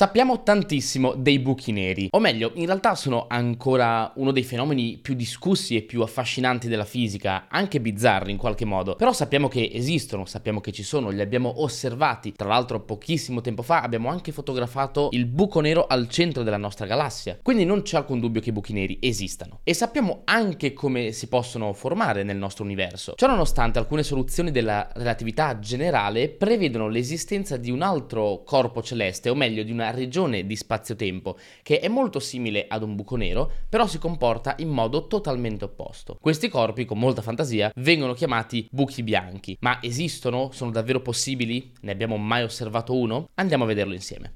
Sappiamo tantissimo dei buchi neri, o meglio, in realtà sono ancora uno dei fenomeni più discussi e più affascinanti della fisica, anche bizzarri in qualche modo, però sappiamo che esistono, sappiamo che ci sono, li abbiamo osservati, tra l'altro pochissimo tempo fa abbiamo anche fotografato il buco nero al centro della nostra galassia, quindi non c'è alcun dubbio che i buchi neri esistano. E sappiamo anche come si possono formare nel nostro universo. Ciò nonostante alcune soluzioni della relatività generale prevedono l'esistenza di un altro corpo celeste, o meglio di un regione di spazio-tempo che è molto simile ad un buco nero, però si comporta in modo totalmente opposto. Questi corpi, con molta fantasia, vengono chiamati buchi bianchi. Ma esistono? Sono davvero possibili? Ne abbiamo mai osservato uno? Andiamo a vederlo insieme.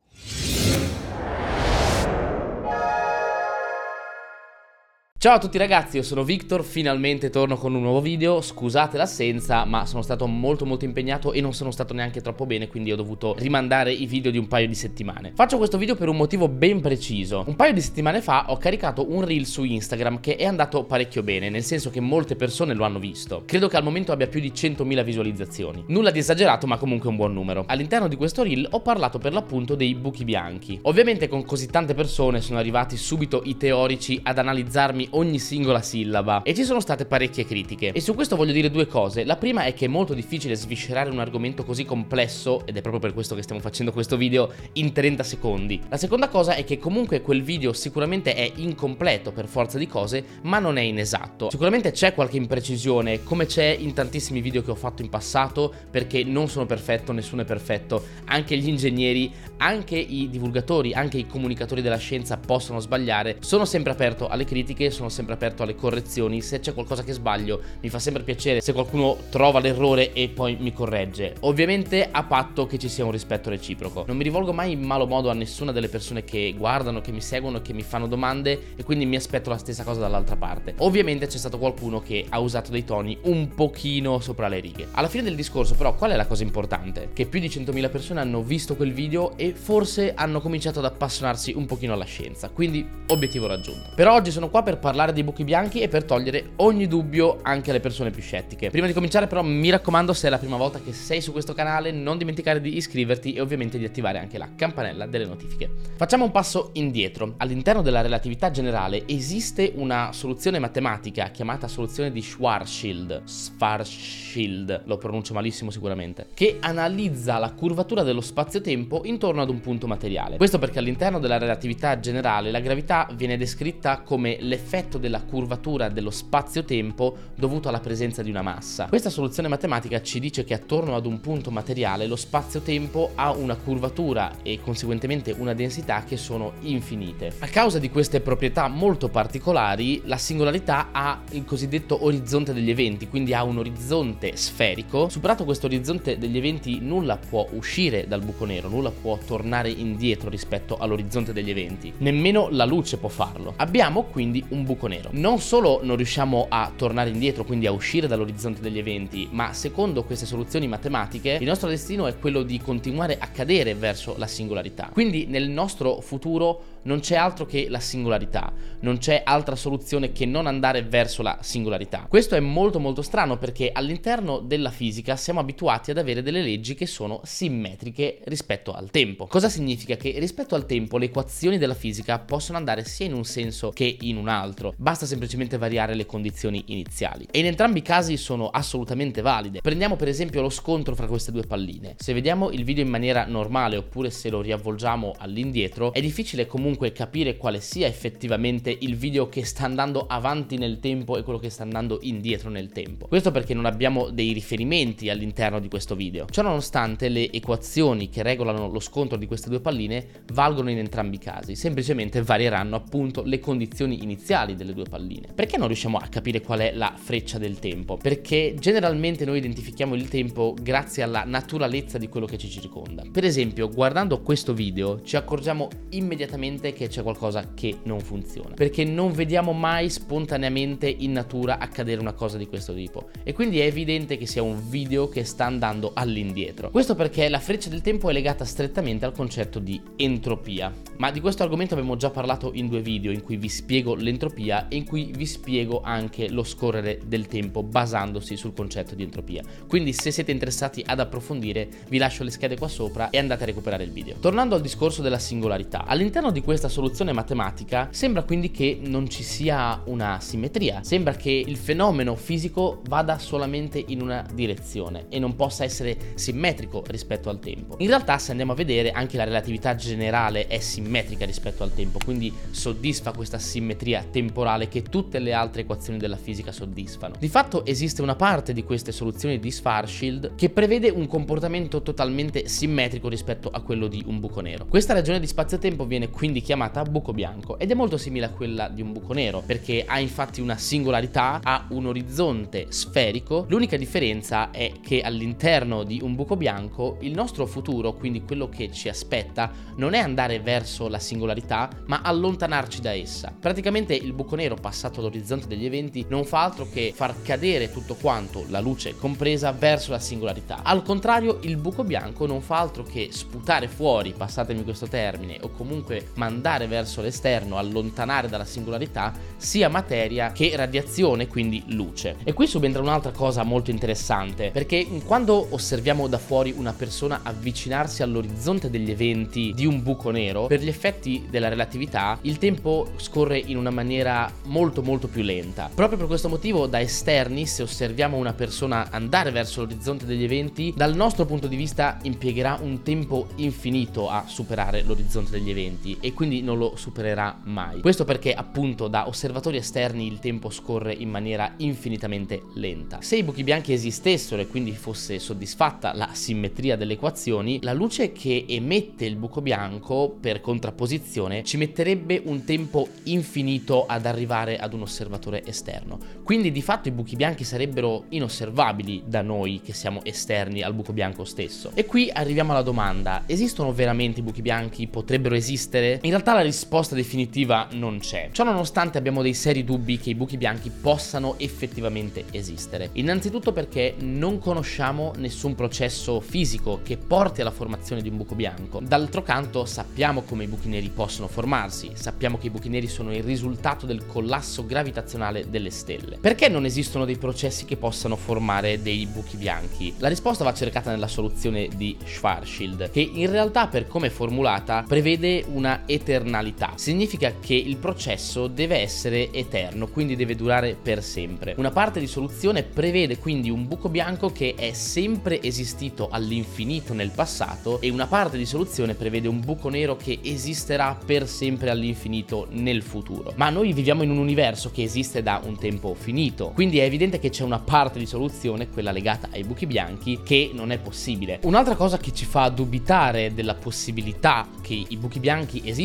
Ciao a tutti ragazzi, io sono Victor, finalmente torno con un nuovo video, scusate l'assenza ma sono stato molto molto impegnato e non sono stato neanche troppo bene quindi ho dovuto rimandare i video di un paio di settimane. Faccio questo video per un motivo ben preciso, un paio di settimane fa ho caricato un reel su Instagram che è andato parecchio bene, nel senso che molte persone lo hanno visto, credo che al momento abbia più di 100.000 visualizzazioni, nulla di esagerato ma comunque un buon numero. All'interno di questo reel ho parlato per l'appunto dei buchi bianchi, ovviamente con così tante persone sono arrivati subito i teorici ad analizzarmi ogni singola sillaba e ci sono state parecchie critiche. E su questo voglio dire due cose. La prima è che è molto difficile sviscerare un argomento così complesso, ed è proprio per questo che stiamo facendo questo video, in 30 secondi. La seconda cosa è che comunque quel video sicuramente è incompleto per forza di cose, ma non è inesatto. Sicuramente c'è qualche imprecisione, come c'è in tantissimi video che ho fatto in passato, perché non sono perfetto, nessuno è perfetto. Anche gli ingegneri, anche i divulgatori, anche i comunicatori della scienza possono sbagliare. Sono sempre aperto alle critiche, sono sono sempre aperto alle correzioni, se c'è qualcosa che sbaglio mi fa sempre piacere se qualcuno trova l'errore e poi mi corregge. Ovviamente a patto che ci sia un rispetto reciproco. Non mi rivolgo mai in malo modo a nessuna delle persone che guardano, che mi seguono, che mi fanno domande e quindi mi aspetto la stessa cosa dall'altra parte. Ovviamente c'è stato qualcuno che ha usato dei toni un pochino sopra le righe. Alla fine del discorso però qual è la cosa importante? Che più di 100.000 persone hanno visto quel video e forse hanno cominciato ad appassionarsi un pochino alla scienza. Quindi obiettivo raggiunto. Per oggi sono qua per parlare dei buchi bianchi e per togliere ogni dubbio anche alle persone più scettiche. Prima di cominciare però mi raccomando se è la prima volta che sei su questo canale non dimenticare di iscriverti e ovviamente di attivare anche la campanella delle notifiche. Facciamo un passo indietro. All'interno della relatività generale esiste una soluzione matematica chiamata soluzione di Schwarzschild, Schwarzschild, lo pronuncio malissimo sicuramente, che analizza la curvatura dello spazio-tempo intorno ad un punto materiale. Questo perché all'interno della relatività generale la gravità viene descritta come l'effetto l'effetto della curvatura dello spazio-tempo dovuto alla presenza di una massa. Questa soluzione matematica ci dice che attorno ad un punto materiale lo spazio-tempo ha una curvatura e conseguentemente una densità che sono infinite. A causa di queste proprietà molto particolari, la singolarità ha il cosiddetto orizzonte degli eventi, quindi ha un orizzonte sferico. Superato questo orizzonte degli eventi, nulla può uscire dal buco nero, nulla può tornare indietro rispetto all'orizzonte degli eventi. Nemmeno la luce può farlo. Abbiamo quindi un buco nero. Non solo non riusciamo a tornare indietro, quindi a uscire dall'orizzonte degli eventi, ma secondo queste soluzioni matematiche il nostro destino è quello di continuare a cadere verso la singolarità. Quindi nel nostro futuro non c'è altro che la singolarità, non c'è altra soluzione che non andare verso la singolarità. Questo è molto molto strano perché all'interno della fisica siamo abituati ad avere delle leggi che sono simmetriche rispetto al tempo. Cosa significa? Che rispetto al tempo le equazioni della fisica possono andare sia in un senso che in un altro, basta semplicemente variare le condizioni iniziali. E in entrambi i casi sono assolutamente valide. Prendiamo per esempio lo scontro fra queste due palline. Se vediamo il video in maniera normale oppure se lo riavvolgiamo all'indietro, è difficile comunque comunque capire quale sia effettivamente il video che sta andando avanti nel tempo e quello che sta andando indietro nel tempo. Questo perché non abbiamo dei riferimenti all'interno di questo video. Ciò nonostante le equazioni che regolano lo scontro di queste due palline valgono in entrambi i casi, semplicemente varieranno appunto le condizioni iniziali delle due palline. Perché non riusciamo a capire qual è la freccia del tempo? Perché generalmente noi identifichiamo il tempo grazie alla naturalezza di quello che ci circonda. Per esempio, guardando questo video ci accorgiamo immediatamente evidente che c'è qualcosa che non funziona, perché non vediamo mai spontaneamente in natura accadere una cosa di questo tipo e quindi è evidente che sia un video che sta andando all'indietro. Questo perché la freccia del tempo è legata strettamente al concetto di entropia. Ma di questo argomento abbiamo già parlato in due video in cui vi spiego l'entropia e in cui vi spiego anche lo scorrere del tempo basandosi sul concetto di entropia. Quindi se siete interessati ad approfondire vi lascio le schede qua sopra e andate a recuperare il video. Tornando al discorso della singolarità, all'interno di questa soluzione matematica sembra quindi che non ci sia una simmetria, sembra che il fenomeno fisico vada solamente in una direzione e non possa essere simmetrico rispetto al tempo. In realtà se andiamo a vedere anche la relatività generale è simmetrica rispetto al tempo, quindi soddisfa questa simmetria temporale che tutte le altre equazioni della fisica soddisfano. Di fatto esiste una parte di queste soluzioni di Schwarzschild che prevede un comportamento totalmente simmetrico rispetto a quello di un buco nero. Questa ragione di spazio-tempo viene quindi chiamata buco bianco ed è molto simile a quella di un buco nero perché ha infatti una singolarità, ha un orizzonte sferico, l'unica differenza è che all'interno di un buco bianco il nostro futuro, quindi quello che ci aspetta, non è andare verso la singolarità ma allontanarci da essa. Praticamente il buco nero passato all'orizzonte degli eventi non fa altro che far cadere tutto quanto, la luce compresa, verso la singolarità. Al contrario il buco bianco non fa altro che sputare fuori, passatemi questo termine, o comunque mandare verso l'esterno, allontanare dalla singolarità, sia materia che radiazione, quindi luce. E qui subentra un'altra cosa molto interessante, perché quando osserviamo da fuori una persona avvicinarsi all'orizzonte degli eventi di un buco nero, per gli effetti della relatività, il tempo scorre in una maniera molto molto più lenta. Proprio per questo motivo, da esterni, se osserviamo una persona andare verso l'orizzonte degli eventi, dal nostro punto di vista impiegherà un tempo infinito a superare l'orizzonte degli eventi e quindi non lo supererà mai. Questo perché appunto da osservatori esterni il tempo scorre in maniera infinitamente lenta. Se i buchi bianchi esistessero e quindi fosse soddisfatta la simmetria delle equazioni, la luce che emette il buco bianco per contrapposizione ci metterebbe un tempo infinito ad arrivare ad un osservatore esterno. Quindi di fatto i buchi bianchi sarebbero inosservabili da noi che siamo esterni al buco bianco stesso. E qui arriviamo alla domanda, esistono veramente i buchi bianchi? Potrebbero esistere? In realtà la risposta definitiva non c'è. Ciò nonostante abbiamo dei seri dubbi che i buchi bianchi possano effettivamente esistere. Innanzitutto perché non conosciamo nessun processo fisico che porti alla formazione di un buco bianco. D'altro canto sappiamo come i buchi neri possono formarsi, sappiamo che i buchi neri sono il risultato del collasso gravitazionale delle stelle. Perché non esistono dei processi che possano formare dei buchi bianchi? La risposta va cercata nella soluzione di Schwarzschild, che in realtà per come è formulata prevede una eternalità. Significa che il processo deve essere eterno, quindi deve durare per sempre. Una parte di soluzione prevede quindi un buco bianco che è sempre esistito all'infinito nel passato e una parte di soluzione prevede un buco nero che esisterà per sempre all'infinito nel futuro. Ma noi viviamo in un universo che esiste da un tempo finito, quindi è evidente che c'è una parte di soluzione, quella legata ai buchi bianchi, che non è possibile. Un'altra cosa che ci fa dubitare della possibilità che i buchi bianchi esistano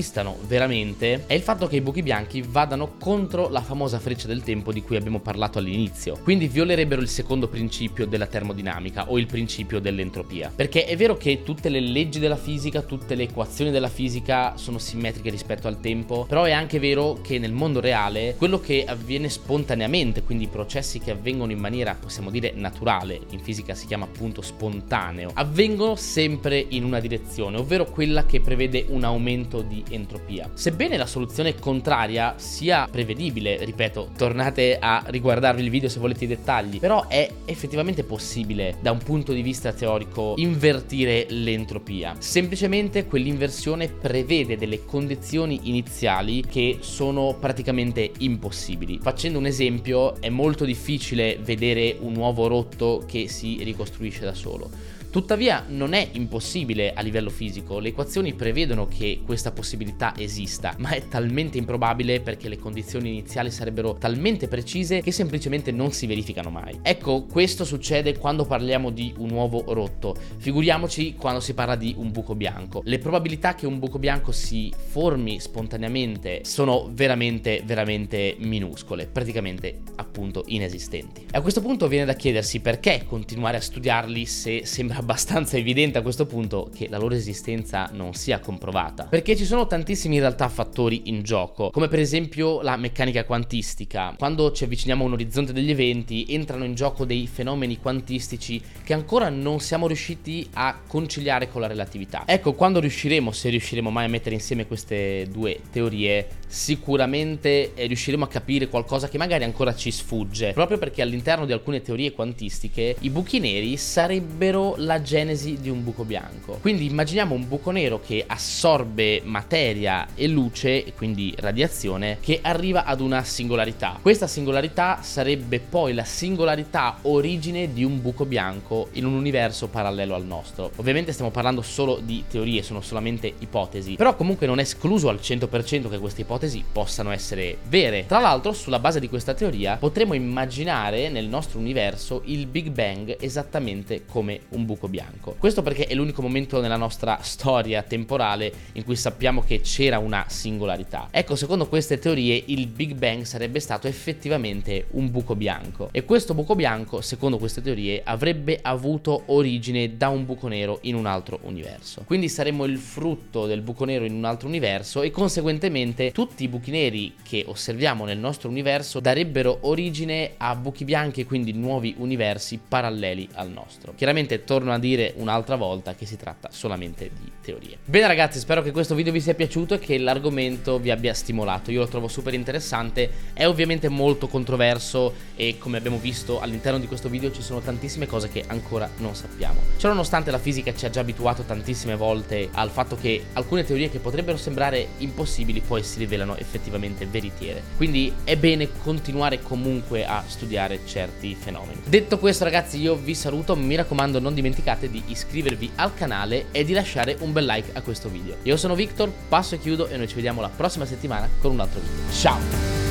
veramente è il fatto che i buchi bianchi vadano contro la famosa freccia del tempo di cui abbiamo parlato all'inizio. Quindi violerebbero il secondo principio della termodinamica o il principio dell'entropia. Perché è vero che tutte le leggi della fisica, tutte le equazioni della fisica sono simmetriche rispetto al tempo, però è anche vero che nel mondo reale quello che avviene spontaneamente, quindi i processi che avvengono in maniera, possiamo dire, naturale, in fisica si chiama appunto spontaneo, avvengono sempre in una direzione, ovvero quella che prevede un aumento di entropia. Sebbene la soluzione contraria sia prevedibile, ripeto, tornate a riguardarvi il video se volete i dettagli, però è effettivamente possibile da un punto di vista teorico invertire l'entropia. Semplicemente quell'inversione prevede delle condizioni iniziali che sono praticamente impossibili. Facendo un esempio, è molto difficile vedere un uovo rotto che si ricostruisce da solo. Tuttavia non è impossibile a livello fisico, le equazioni prevedono che questa possibilità esista, ma è talmente improbabile perché le condizioni iniziali sarebbero talmente precise che semplicemente non si verificano mai. Ecco, questo succede quando parliamo di un uovo rotto, figuriamoci quando si parla di un buco bianco. Le probabilità che un buco bianco si formi spontaneamente sono veramente, veramente minuscole, praticamente appunto inesistenti. E a questo punto viene da chiedersi perché continuare a studiarli se sembra abbastanza evidente a questo punto che la loro esistenza non sia comprovata. Perché ci sono tantissimi in realtà fattori in gioco, come per esempio la meccanica quantistica. Quando ci avviciniamo a un orizzonte degli eventi entrano in gioco dei fenomeni quantistici che ancora non siamo riusciti a conciliare con la relatività. Ecco, quando riusciremo, se riusciremo mai a mettere insieme queste due teorie, sicuramente eh, riusciremo a capire qualcosa che magari ancora ci sfugge, proprio perché all'interno di alcune teorie quantistiche i buchi neri sarebbero la genesi di un buco bianco. Quindi immaginiamo un buco nero che assorbe materia e luce, e quindi radiazione, che arriva ad una singolarità. Questa singolarità sarebbe poi la singolarità origine di un buco bianco in un universo parallelo al nostro. Ovviamente stiamo parlando solo di teorie, sono solamente ipotesi, però comunque non è escluso al 100% che queste ipotesi possano essere vere. Tra l'altro, sulla base di questa teoria, potremmo immaginare nel nostro universo il Big Bang esattamente come un buco bianco. Questo perché è l'unico momento nella nostra storia temporale in cui sappiamo che c'era una singolarità. Ecco, secondo queste teorie, il Big Bang sarebbe stato effettivamente un buco bianco. E questo buco bianco, secondo queste teorie, avrebbe avuto origine da un buco nero in un altro universo. Quindi saremmo il frutto del buco nero in un altro universo e conseguentemente tutti i buchi neri che osserviamo nel nostro universo darebbero origine a buchi bianchi quindi nuovi universi paralleli al nostro. Chiaramente torno a dire un'altra volta che si tratta solamente di teorie. Bene ragazzi, spero che questo video vi sia piaciuto e che l'argomento vi abbia stimolato. Io lo trovo super interessante, è ovviamente molto controverso e come abbiamo visto all'interno di questo video ci sono tantissime cose che ancora non sappiamo. Ciò nonostante la fisica ci ha già abituato tantissime volte al fatto che alcune teorie che potrebbero sembrare impossibili poi si rivelano effettivamente veritiere. Quindi è bene continuare comunque a studiare certi fenomeni. Detto questo ragazzi io vi saluto, mi raccomando non dimenticate di iscrivervi al canale e di lasciare un bel like a questo video. Io sono Victor, passo e chiudo e noi ci vediamo la prossima settimana con un altro video. Ciao!